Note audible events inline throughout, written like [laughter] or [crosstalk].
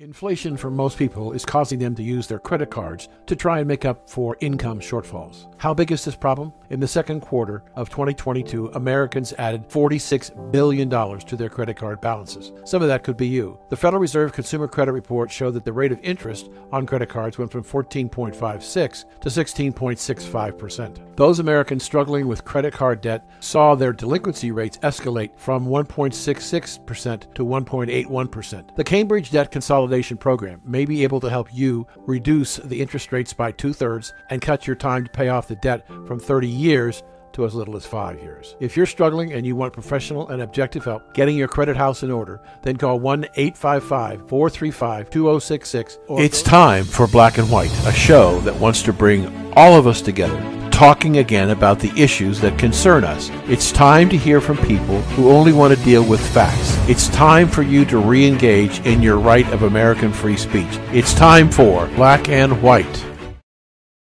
Inflation for most people is causing them to use their credit cards to try and make up for income shortfalls. How big is this problem? In the second quarter of 2022, Americans added $46 billion to their credit card balances. Some of that could be you. The Federal Reserve Consumer Credit Report showed that the rate of interest on credit cards went from 14.56 to 16.65%. Those Americans struggling with credit card debt saw their delinquency rates escalate from 1.66% to 1.81%. The Cambridge Debt Consolidation Consolidation Program may be able to help you reduce the interest rates by two thirds and cut your time to pay off the debt from 30 years to as little as five years. If you're struggling and you want professional and objective help getting your credit house in order, then call 1 855 435 2066. It's time for Black and White, a show that wants to bring all of us together talking again about the issues that concern us. It's time to hear from people who only want to deal with facts. It's time for you to re engage in your right of American free speech. It's time for Black and White.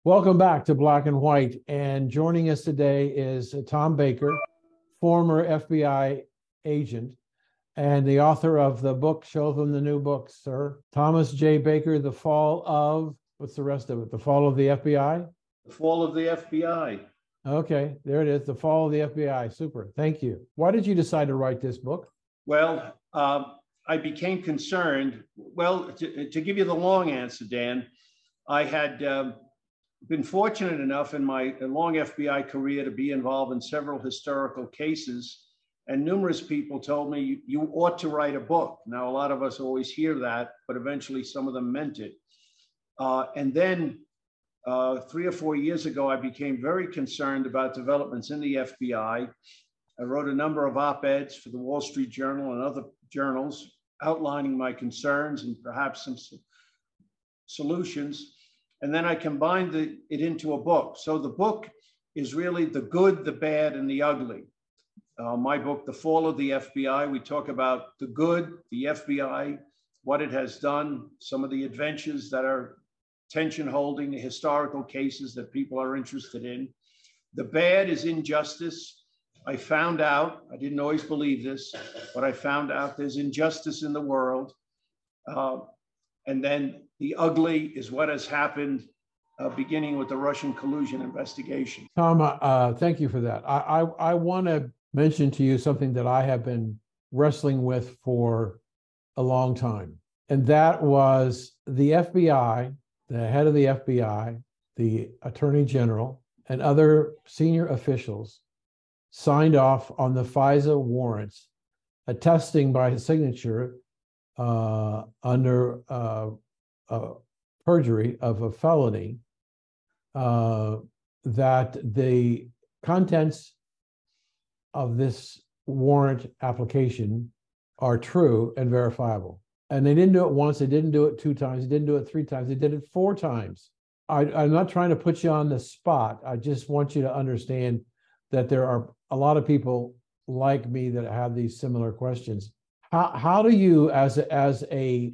Welcome back to Black and White. And joining us today is Tom Baker, former FBI agent and the author of the book, Show Them the New Book, sir. Thomas J. Baker, The Fall of, what's the rest of it? The Fall of the FBI? The Fall of the FBI. Okay, there it is. The Fall of the FBI. Super. Thank you. Why did you decide to write this book? Well, uh, I became concerned. Well, to, to, give you the long answer, Dan, I had um, been fortunate enough in my long FBI career to be involved in several historical cases. And numerous people told me, you, you ought to write a book. Now, a lot of us always hear that, but eventually some of them meant it. Uh, and then uh, three or four years ago, I became very concerned about developments in the FBI. I wrote a number of op eds for the Wall Street Journal and other journals outlining my concerns and perhaps some solutions. And then I combined the, it into a book. So the book is really the good, the bad, and the ugly. Uh, my book, The Fall of the FBI, we talk about the good, the FBI, what it has done, some of the adventures that are tension holding, the historical cases that people are interested in. The bad is injustice. I found out, I didn't always believe this, but I found out there's injustice in the world. Uh, and then the ugly is what has happened uh, beginning with the Russian collusion investigation. Tom, uh, uh thank you for that. I, I, I want to mention to you something that I have been wrestling with for a long time, and that was the FBI the head of the FBI, the attorney general, and other senior officials signed off on the FISA warrants, attesting by his signature uh, under uh, perjury of a felony uh, that the contents of this warrant application are true and verifiable. And they didn't do it once, they didn't do it two times, they didn't do it three times, they did it four times. I, I'm not trying to put you on the spot. I just want you to understand that there are a lot of people like me that have these similar questions. How, how do you, as a, as a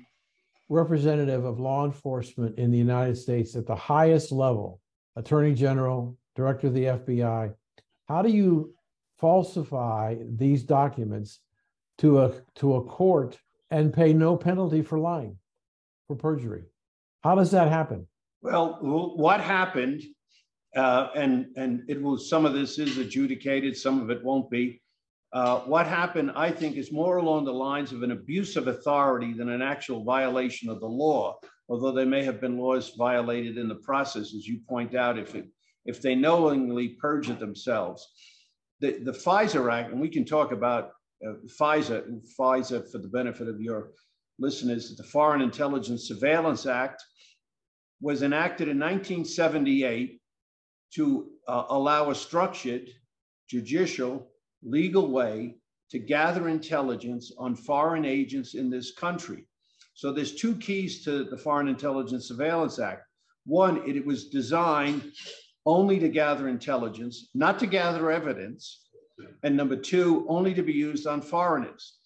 representative of law enforcement in the United States at the highest level, Attorney General, Director of the FBI, how do you falsify these documents to a to a court and pay no penalty for lying, for perjury. How does that happen? Well, what happened, uh, and and it will. Some of this is adjudicated, some of it won't be. Uh, what happened, I think, is more along the lines of an abuse of authority than an actual violation of the law. Although there may have been laws violated in the process, as you point out, if it, if they knowingly perjured themselves. The, the FISA Act, and we can talk about uh, FISA, FISA for the benefit of your listeners, the Foreign Intelligence Surveillance Act was enacted in 1978 to uh, allow a structured, judicial, legal way to gather intelligence on foreign agents in this country. So there's two keys to the Foreign Intelligence Surveillance Act. One, it was designed only to gather intelligence, not to gather evidence, and number two, only to be used on foreigners.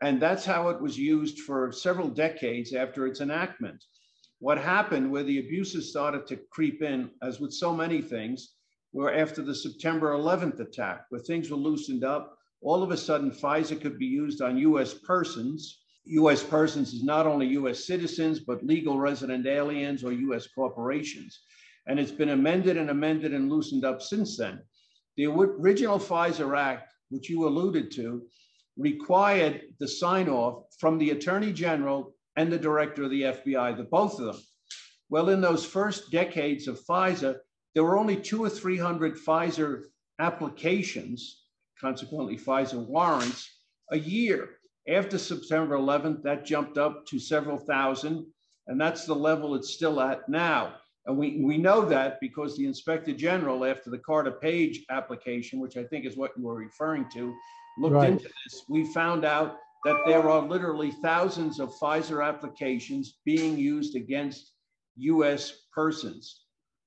And that's how it was used for several decades after its enactment. What happened where the abuses started to creep in, as with so many things, were after the September 11th attack, where things were loosened up. All of a sudden, FISA could be used on US persons US persons is not only US citizens, but legal resident aliens or US corporations. And it's been amended and amended and loosened up since then. The original FISA Act, which you alluded to, required the sign off from the Attorney General and the Director of the FBI, the both of them. Well, in those first decades of FISA, there were only two or 300 FISA applications, consequently, FISA warrants a year. After September 11th, that jumped up to several thousand, and that's the level it's still at now. And we, we know that because the Inspector General, after the Carter Page application, which I think is what you were referring to, looked Right. into this. We found out that there are literally thousands of FISA applications being used against US persons.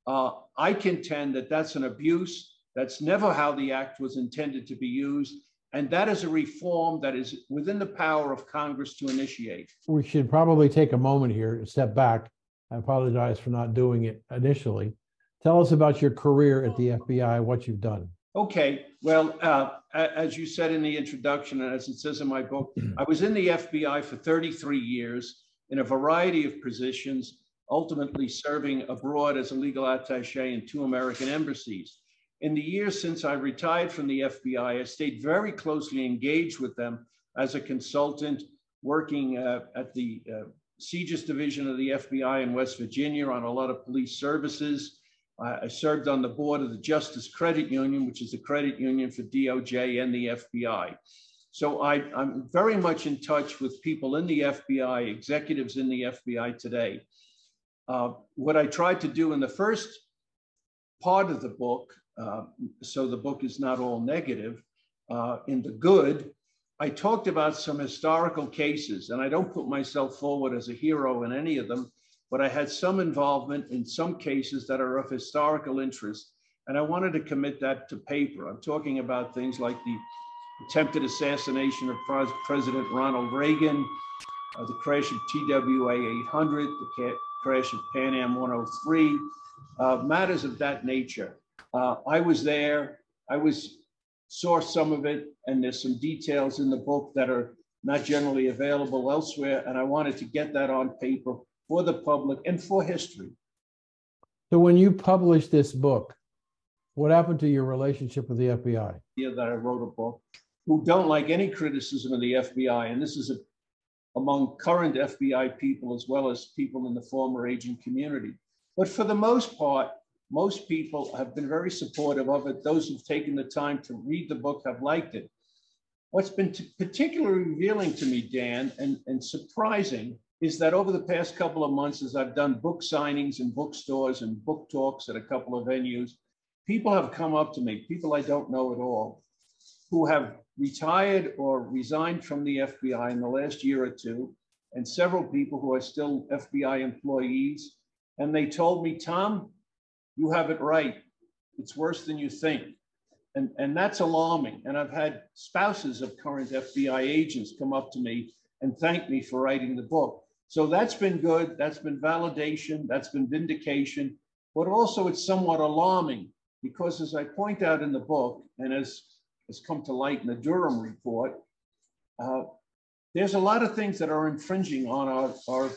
Uh, I contend that that's an abuse. That's never how the act was intended to be used. And that is a reform that is within the power of Congress to initiate. We should probably take a moment here and step back. I apologize for not doing it initially. Tell us about your career at the FBI, what you've done. Okay, well, uh, as you said in the introduction, and as it says in my book, I was in the FBI for 33 years in a variety of positions, ultimately serving abroad as a legal attaché in two American embassies. In the years since I retired from the FBI, I stayed very closely engaged with them as a consultant, working uh, at the uh, CJIS division of the FBI in West Virginia on a lot of police services. I I served on the board of the Justice Credit Union, which is the credit union for DOJ and the FBI. So I, I'm very much in touch with people in the FBI, executives in the FBI today. Uh, what I tried to do in the first part of the book, uh, so the book is not all negative, uh, in the good, I talked about some historical cases, and I don't put myself forward as a hero in any of them, but I had some involvement in some cases that are of historical interest. And I wanted to commit that to paper. I'm talking about things like the attempted assassination of Pres- Ronald Reagan, uh, the crash of TWA 800, the crash of Pan Am 103, uh, matters of that nature. Uh, I was there. I was saw some of it, and there's some details in the book that are not generally available elsewhere. And I wanted to get that on paper for the public and for history. So when you published this book, what happened to your relationship with the FBI? Yeah, that I wrote a book who don't like any criticism of the FBI. And this is a, among current FBI people as well as people in the former agent community. But for the most part, most people have been very supportive of it. Those who've taken the time to read the book have liked it. What's been particularly revealing to me, Dan, and, and surprising is that over the past couple of months, as I've done book signings in bookstores and book talks at a couple of venues, people have come up to me, people I don't know at all, who have retired or resigned from the FBI in the last year or two, and several people who are still FBI employees. And they told me, Tom, you have it right. It's worse than you think. And, and that's alarming. And I've had spouses of current FBI agents come up to me and thank me for writing the book. So that's been good. That's been validation. That's been vindication. But also, it's somewhat alarming because, as I point out in the book, and as has come to light in the Durham report, uh, there's a lot of things that are infringing on our, our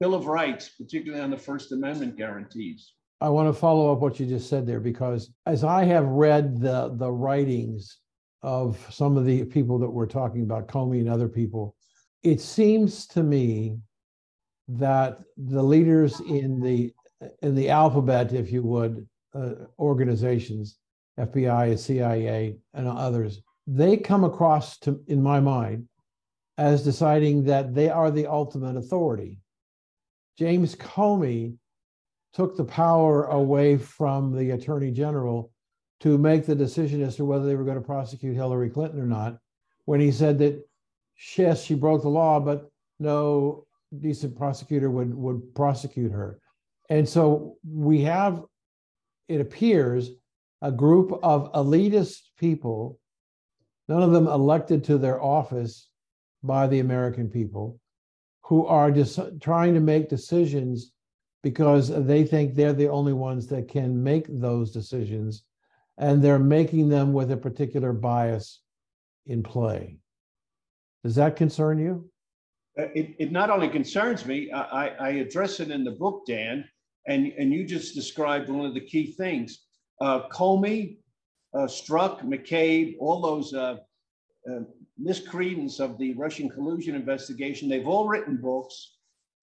Bill of Rights, particularly on the First Amendment guarantees. I want to follow up what you just said there because as I have read the the writings of some of the people that we're talking about, Comey and other people, it seems to me that the leaders in the in the alphabet, if you would, uh, organizations, FBI, CIA, and others, they come across to in my mind as deciding that they are the ultimate authority. James Comey took the power away from the attorney general to make the decision as to whether they were going to prosecute Hillary Clinton or not, when he said that yes, she broke the law, but no decent prosecutor would would prosecute her. And so we have, it appears, a group of elitist people, none of them elected to their office by the American people, who are just trying to make decisions because they think they're the only ones that can make those decisions and they're making them with a particular bias in play. Does that concern you? uh, it, it not only concerns me, I, I address it in the book, Dan, and, and you just described one of the key things. Uh, Comey, uh, McCabe, all those uh, uh, of the Russian collusion investigation, they've all written books.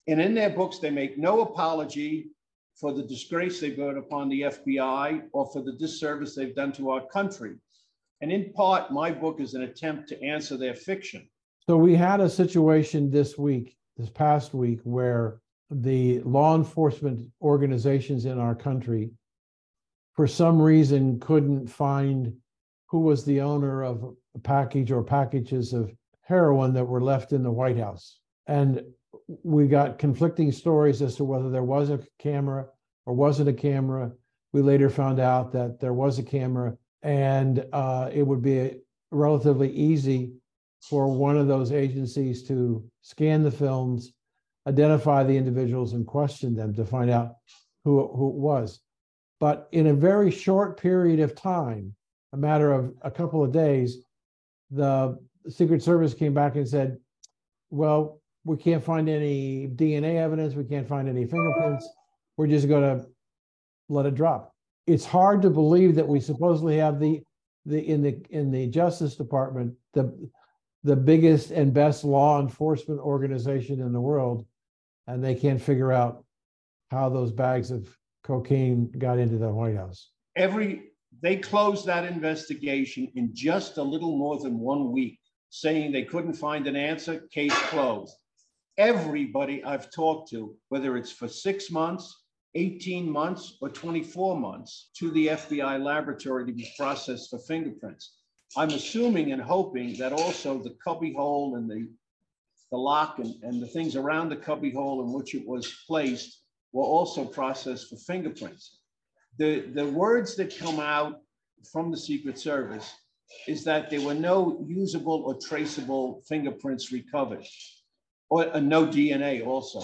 And in their books, they make no apology for the disgrace they've brought upon the FBI or for the disservice they've done to our country. And in part, my book is an attempt to answer their fiction. So we had a situation this week, this past week, where the law enforcement organizations in our country, for some reason, couldn't find who was the owner of a package or packages of heroin that were left in the White House. And we got conflicting stories as to whether there was a camera or wasn't a camera. We later found out that there was a camera, and uh, it would be relatively easy for one of those agencies to scan the films, identify the individuals, and question them to find out who, who it was. But in a very short period of time, a matter of a couple of days, the Secret Service came back and said, well, we can't find any DNA evidence, we can't find any fingerprints. We're just going to let it drop. It's hard to believe that we supposedly have the the in the in the Justice Department the the biggest and best law enforcement organization in the world, and they can't figure out how those bags of cocaine got into the White House. Every they closed that investigation in just a little more than one week, saying they couldn't find an answer, case closed. Everybody I've talked to, whether it's for six months, 18 months, or 24 months, to the FBI laboratory to be processed for fingerprints. I'm assuming and hoping that also the cubby hole and the, the lock and, and the things around the cubby hole in which it was placed were also processed for fingerprints the, the words that come out from the Secret Service is that there were no usable or traceable fingerprints recovered, or uh, no DNA also.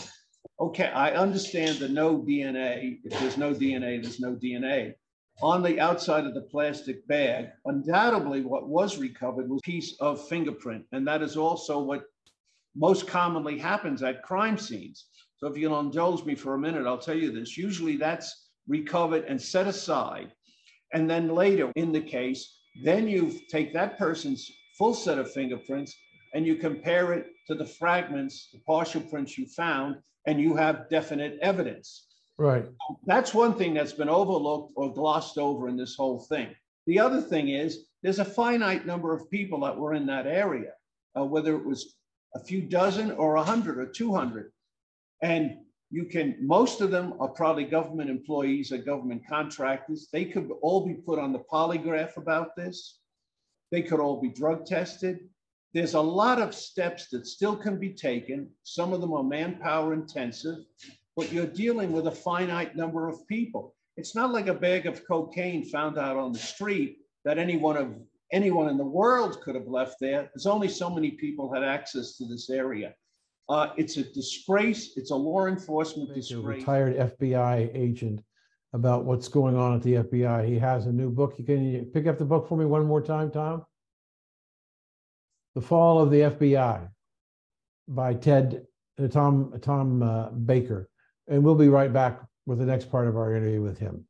Okay, I understand the no DNA. If there's no DNA, there's no DNA. On the outside of the plastic bag, undoubtedly what was recovered was a piece of fingerprint. And that is also what most commonly happens at crime scenes. So if you'll indulge me for a minute, I'll tell you this. Usually that's recovered and set aside. And then later in the case, then you take that person's full set of fingerprints and you compare it to the fragments, the partial prints you found, and you have definite evidence. Right. That's one thing that's been overlooked or glossed over in this whole thing. The other thing is there's a finite number of people that were in that area, uh, whether it was a few dozen or a hundred or 200. And you can, most of them are probably government employees or government contractors. They could all be put on the polygraph about this. They could all be drug tested. There's a lot of steps that still can be taken. Some of them are manpower intensive, but you're dealing with a finite number of people. It's not like a bag of cocaine found out on the street that anyone of anyone in the world could have left there. There's only so many people had access to this area. Uh, it's a disgrace. It's a law enforcement disgrace. A retired FBI agent about what's going on at the FBI. He has a new book. You can you pick up the book for me one more time, Tom? The Fall of the FBI by Ted uh, Tom Tom uh, Baker, and we'll be right back with the next part of our interview with him.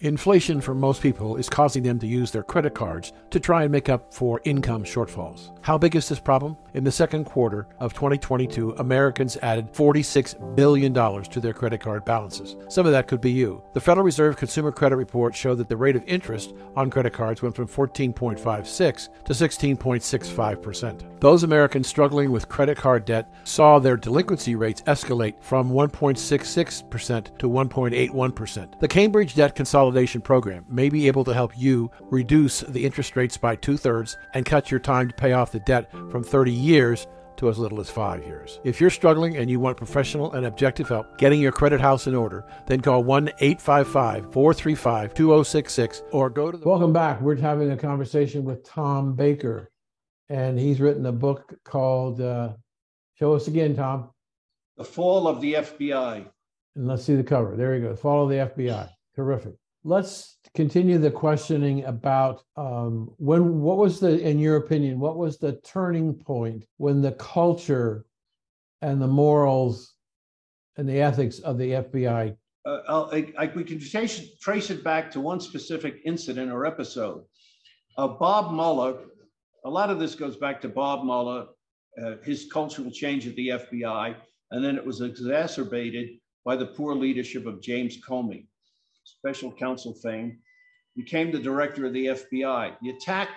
Inflation for most people is causing them to use their credit cards to try and make up for income shortfalls. How big is this problem? In the second quarter of 2022, Americans added $46 billion to their credit card balances. Some of that could be you. The Federal Reserve Consumer Credit Report showed that the rate of interest on credit cards went from 14.56 to 16.65%. Those Americans struggling with credit card debt saw their delinquency rates escalate from 1.66% to 1.81%. The Cambridge Debt Consolidation Program may be able to help you reduce the interest rates by two thirds and cut your time to pay off the debt from 30 years to as little as five years. If you're struggling and you want professional and objective help getting your credit house in order, then call 1 855 435 2066 or go to the. Welcome back. We're having a conversation with Tom Baker, and he's written a book called, uh, show us again, Tom. The Fall of the FBI. And let's see the cover. There you go. Fall of the FBI. Terrific. Let's continue the questioning about um, when. What was the, in your opinion, what was the turning point when the culture and the morals and the ethics of the FBI? Uh, I, I- we can trace, it- trace it back to one specific incident or episode. Uh, Bob Mueller, a lot of this goes back to Bob Mueller, uh, his cultural change at the FBI, and then it was exacerbated by the poor leadership of James Comey, special counsel fame, became the director of the FBI. The attack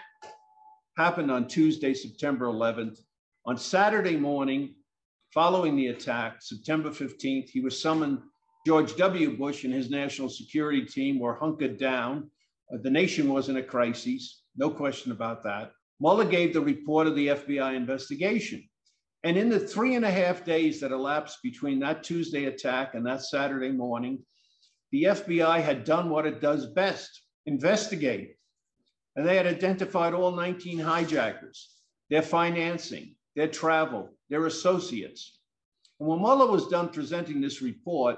happened on Tuesday, September 11th. On Saturday morning, following the attack, September 15th, he was summoned. George W. Bush and his national security team were hunkered down. Uh, the nation was in a crisis, no question about that. Mueller gave the report of the FBI investigation. And in the three and a half days that elapsed between that Tuesday attack and that Saturday morning, the FBI had done what it does best investigate. And they had identified all 19 hijackers, their financing, their travel, their associates. And when Mueller was done presenting this report,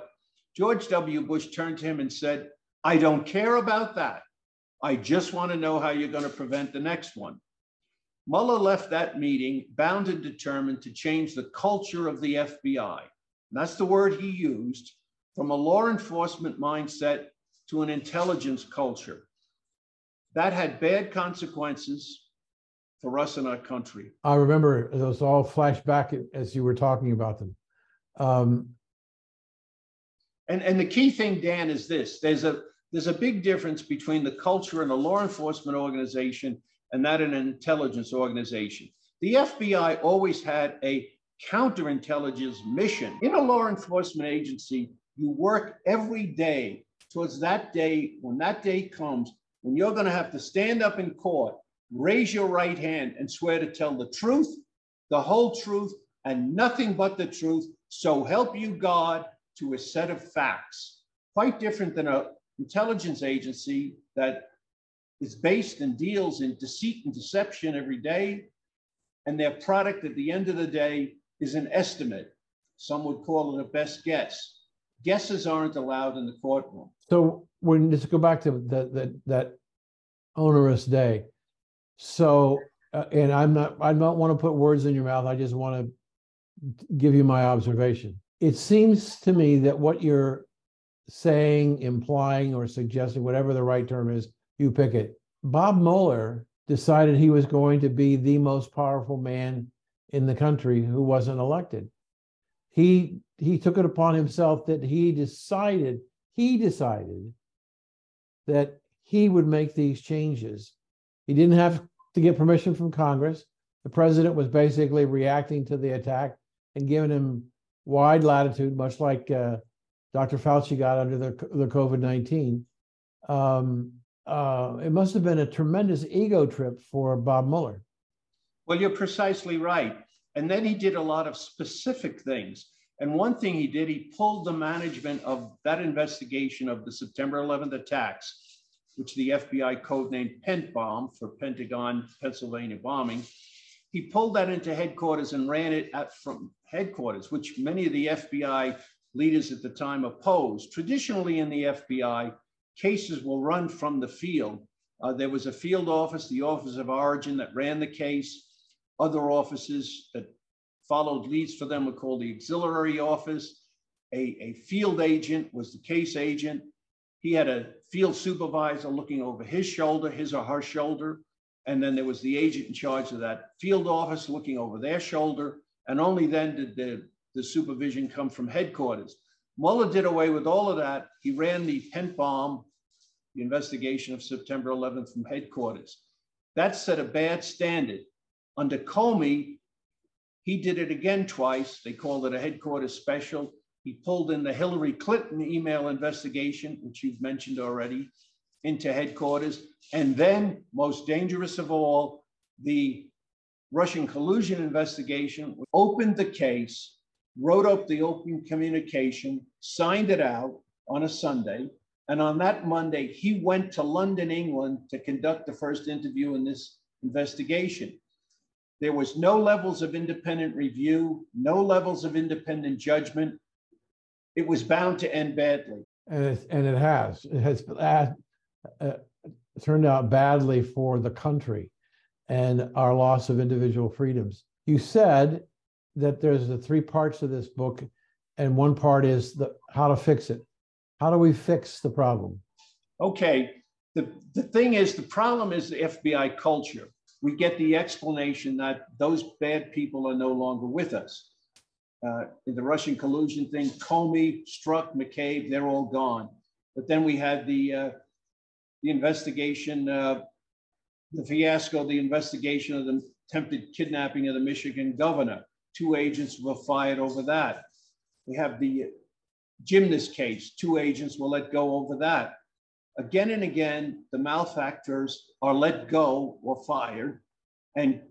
George W. Bush turned to him and said, I don't care about that. I just want to know how you're going to prevent the next one. Mueller left that meeting bound and determined to change the culture of the FBI. And that's the word he used from a law enforcement mindset to an intelligence culture. That had bad consequences for us in our country. I remember those all flash back as you were talking about them. Um, And, and the key thing, Dan, is this there's a there's a big difference between the culture in a law enforcement organization and that in an intelligence organization. The FBI always had a counterintelligence mission. In a law enforcement agency, you work every day towards that day, when that day comes, when you're going to have to stand up in court, raise your right hand, and swear to tell the truth, the whole truth, and nothing but the truth. So help you God to a set of facts. Quite different than an intelligence agency that is based and deals in deceit and deception every day. And their product at the end of the day is an estimate. Some would call it a best guess. Guesses aren't allowed in the courtroom. so when let's go back to that that that onerous day. So uh, and I'm not I don't want to put words in your mouth. I just want to give you my observation. It seems to me that what you're saying, implying, or suggesting, whatever the right term is, you pick it. Bob Mueller decided he was going to be the most powerful man in the country who wasn't elected. He he took it upon himself that he decided he decided that he would make these changes. He didn't have to get permission from Congress. The president was basically reacting to the attack and giving him wide latitude, much like uh, Dr. Fauci got under the the COVID nineteen. Um, uh, it must have been a tremendous ego trip for Bob Mueller. Well, you're precisely right. And then he did a lot of specific things. And one thing he did, he pulled the management of that investigation of the September 11th attacks, which the FBI codenamed Pent Bomb for Pentagon, Pennsylvania bombing. He pulled that into headquarters and ran it at, from headquarters, which many of the FBI leaders at the time opposed. Traditionally, in the FBI, cases will run from the field. Uh, there was a field office, the Office of Origin, that ran the case. Other offices that followed leads for them were called the auxiliary office. A, a field agent was the case agent. He had a field supervisor looking over his shoulder, his or her shoulder. And then there was the agent in charge of that field office looking over their shoulder. And only then did the, the supervision come from headquarters. Mueller did away with all of that. He ran the Pent bomb, the investigation of September 11th from headquarters. That set a bad standard. Under Comey, he did it again twice. They called it a headquarters special. He pulled in the Hillary Clinton email investigation, which you've mentioned already, into headquarters. And then, most dangerous of all, the Russian collusion investigation opened the case, wrote up the open communication, signed it out on a Sunday. And on that Monday, he went to London, England to conduct the first interview in this investigation. There was no levels of independent review, no levels of independent judgment. It was bound to end badly. And it, and it has. It has uh, uh, turned out badly for the country and our loss of individual freedoms. You said that there's the three parts of this book, and one part is the how to fix it. How do we fix the problem? Okay. The, the thing is, the problem is the FBI culture. We get the explanation that those bad people are no longer with us. Uh, in the Russian collusion thing, Comey, Strzok, McCabe, they're all gone. But then we had the uh, the investigation, uh, the fiasco, the investigation of the attempted kidnapping of the Michigan governor. Two agents were fired over that. We have the gymnast case. Two agents were let go over that. Again and again, the malefactors are let go or fired. And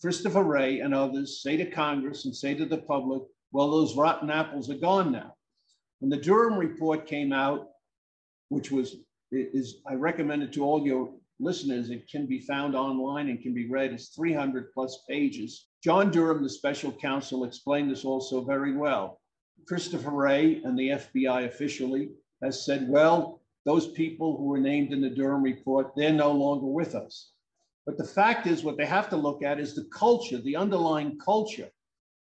Christopher Wray and others say to Congress and say to the public, well, those rotten apples are gone now. When the Durham report came out, which was is I recommend it to all your listeners. It can be found online and can be read. It's 300 plus pages. John Durham, the special counsel, explained this also very well. Christopher Wray and the FBI officially has said, well, those people who were named in the Durham report, they're no longer with us. But the fact is, what they have to look at is the culture, the underlying culture.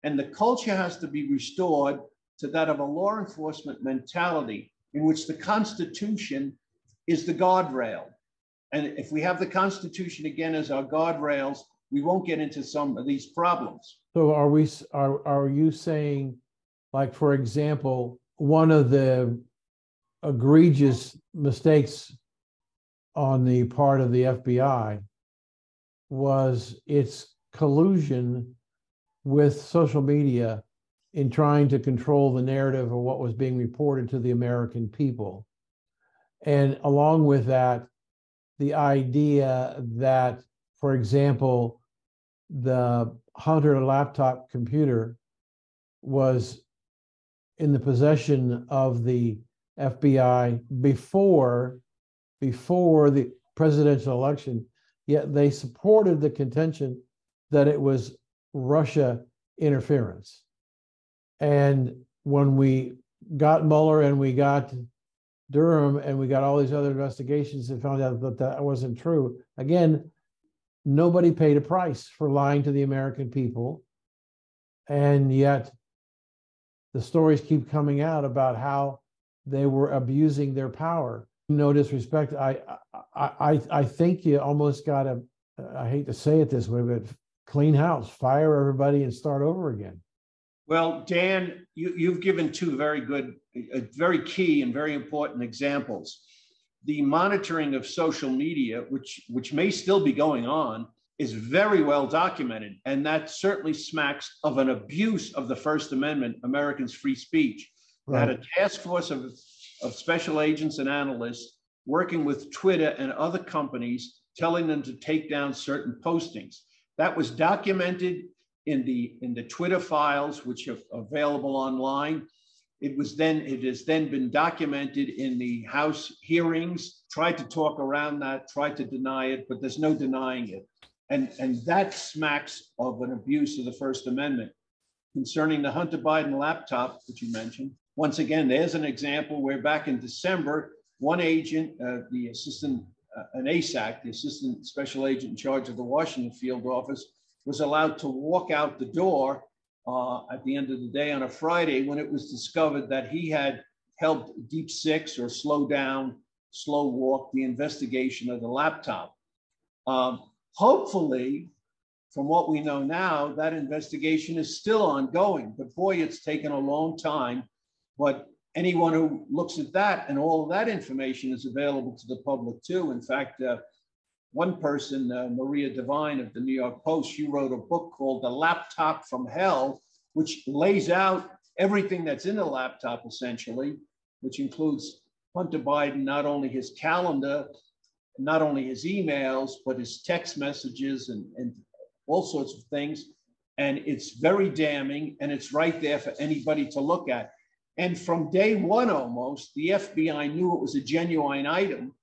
And the culture has to be restored to that of a law enforcement mentality in which the Constitution is the guardrail. And if we have the Constitution again as our guardrails, we won't get into some of these problems. So are we are are you saying, like for example, one of the egregious mistakes on the part of the FBI was its collusion with social media in trying to control the narrative of what was being reported to the American people. And along with that, the idea that, for example, the Hunter laptop computer was in the possession of the FBI before before the presidential election, yet they supported the contention that it was Russia interference. And when we got Mueller and we got Durham and we got all these other investigations and found out that that wasn't true. Again, nobody paid a price for lying to the American people. And yet the stories keep coming out about how they were abusing their power. No disrespect. I I I, I think you almost gotta I hate to say it this way, but clean house, fire everybody and start over again. Well, Dan, you, you've given two very good, uh, very key and very important examples. The monitoring of social media, which, which may still be going on, is very well documented. And that certainly smacks of an abuse of the First Amendment, Americans' free speech. Right. Had a task force of, of special agents and analysts working with Twitter and other companies, telling them to take down certain postings. That was documented in the in the Twitter files, which are available online. It was then it has then been documented in the House hearings. Tried to talk around that, tried to deny it, but there's no denying it. And and that smacks of an abuse of the First Amendment. Concerning the Hunter Biden laptop that you mentioned, once again, there's an example where back in December, one agent, uh, the assistant, uh, an ASAC, the assistant special agent in charge of the Washington field office, was allowed to walk out the door uh, at the end of the day on a Friday when it was discovered that he had helped deep six or slow down, slow walk the investigation of the laptop. Um, hopefully, from what we know now, that investigation is still ongoing. But boy, it's taken a long time. But anyone who looks at that and all of that information is available to the public too. In fact, uh, one person, uh, Miranda Devine of the New York Post, she wrote a book called The Laptop from Hell, which lays out everything that's in the laptop essentially, which includes Hunter Biden, not only his calendar, not only his emails, but his text messages and, and all sorts of things. And it's very damning and it's right there for anybody to look at. And from day one almost, the FBI knew it was a genuine item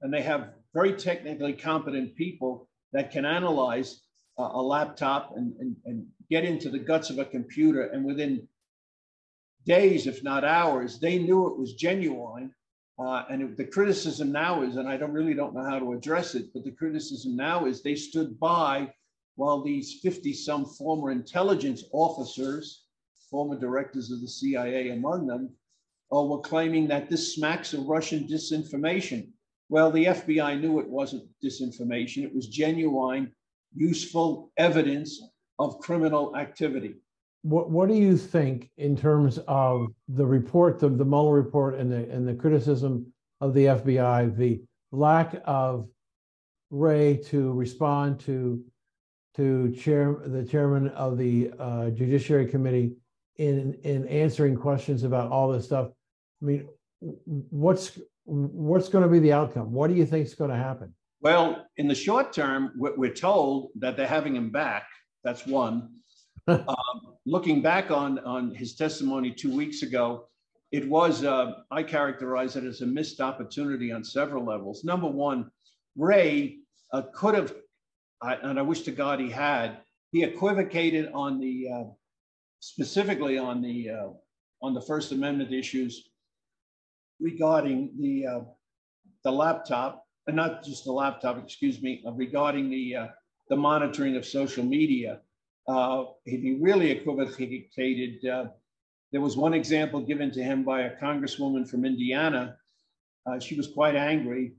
and they have very technically competent people that can analyze uh, a laptop and, and, and get into the guts of a computer. And within days, if not hours, they knew it was genuine. Uh, and it, the criticism now is, and I don't really don't know how to address it, but the criticism now is they stood by while these 50 some former intelligence officers, former directors of the CIA among them, uh, were claiming that this smacks of Russian disinformation. Well, the FBI knew it wasn't disinformation, it was genuine, useful evidence of criminal activity. What, what do you think in terms of the report, the, the Mueller report, and the, and the criticism of the FBI, the lack of Wray to respond to to chair the chairman of the uh, Judiciary Committee in in answering questions about all this stuff. I mean, what's what's going to be the outcome? What do you think is going to happen? Well, in the short term, we're told that they're having him back. That's one. [laughs] um, looking back on on his testimony two weeks ago, it was uh, I characterize it as a missed opportunity on several levels. Number one, Wray uh, could have, and I wish to God he had, he equivocated on the uh, specifically on the uh, on the First Amendment issues regarding the uh, the laptop, and not just the laptop, excuse me, uh, regarding the uh, the monitoring of social media. Uh, he really equivocated. There was one example given to him by a congresswoman from Indiana. She was quite angry.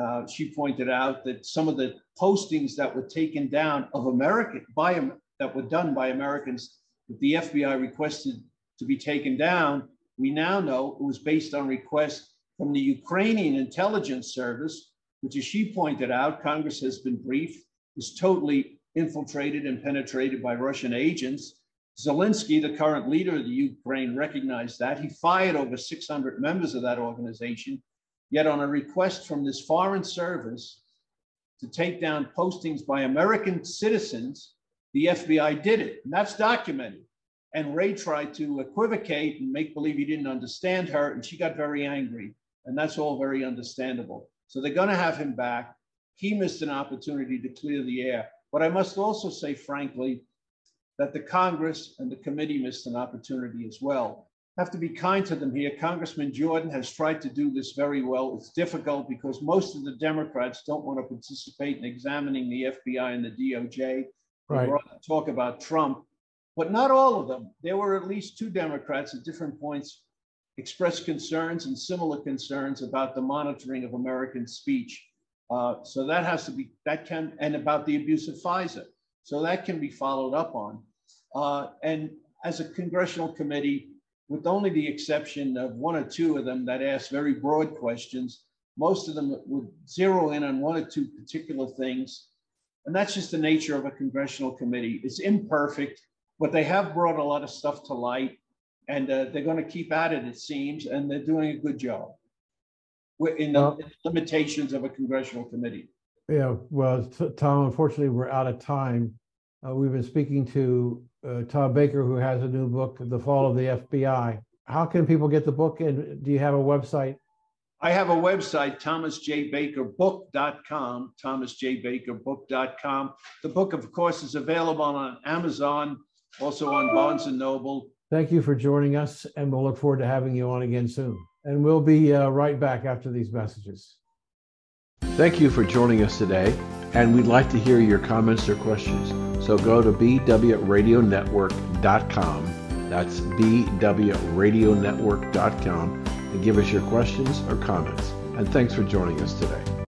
Uh, she pointed out that some of the postings that were taken down of American by that were done by Americans that the FBI requested to be taken down, we now know it was based on requests from the Ukrainian intelligence service, which, as she pointed out, Congress has been briefed, is totally infiltrated and penetrated by Russian agents. Zelensky, the current leader of the Ukraine, recognized that. He fired over 600 members of that organization. Yet, on a request from this foreign service to take down postings by American citizens, the FBI did it. And that's documented. And Wray tried to equivocate and make believe he didn't understand her, and she got very angry. And that's all very understandable. So they're going to have him back. He missed an opportunity to clear the air. But I must also say, frankly, that the Congress and the committee missed an opportunity as well. Have to be kind to them here. Congressman Jordan has tried to do this very well. It's difficult because most of the Democrats don't want to participate in examining the FBI and the DOJ. Right. Talk about Trump, but not all of them. There were at least two Democrats at different points expressed concerns and similar concerns about the monitoring of American speech. Uh, so that has to be that can and about the abuse of FISA. So that can be followed up on. Uh, and as a congressional committee, with only the exception of one or two of them that asked very broad questions, most of them would zero in on one or two particular things. And that's just the nature of a congressional committee. It's imperfect, but they have brought a lot of stuff to light and uh, they're going to keep at it, it seems, and they're doing a good job in the limitations of a congressional committee. Yeah, well, Tom, unfortunately, we're out of time. Uh, we've been speaking to uh, Tom Baker, who has a new book, The Fall of the FBI. How can people get the book? And do you have a website? I have a website, thomasjbakerbook.com, thomasjbakerbook.com. The book, of course, is available on Amazon, also on Barnes and Noble. Thank you for joining us, and we'll look forward to having you on again soon. And we'll be uh, right back after these messages. Thank you for joining us today, and we'd like to hear your comments or questions. So go to bwradionetwork.com. That's bwradionetwork.com and give us your questions or comments. And thanks for joining us today.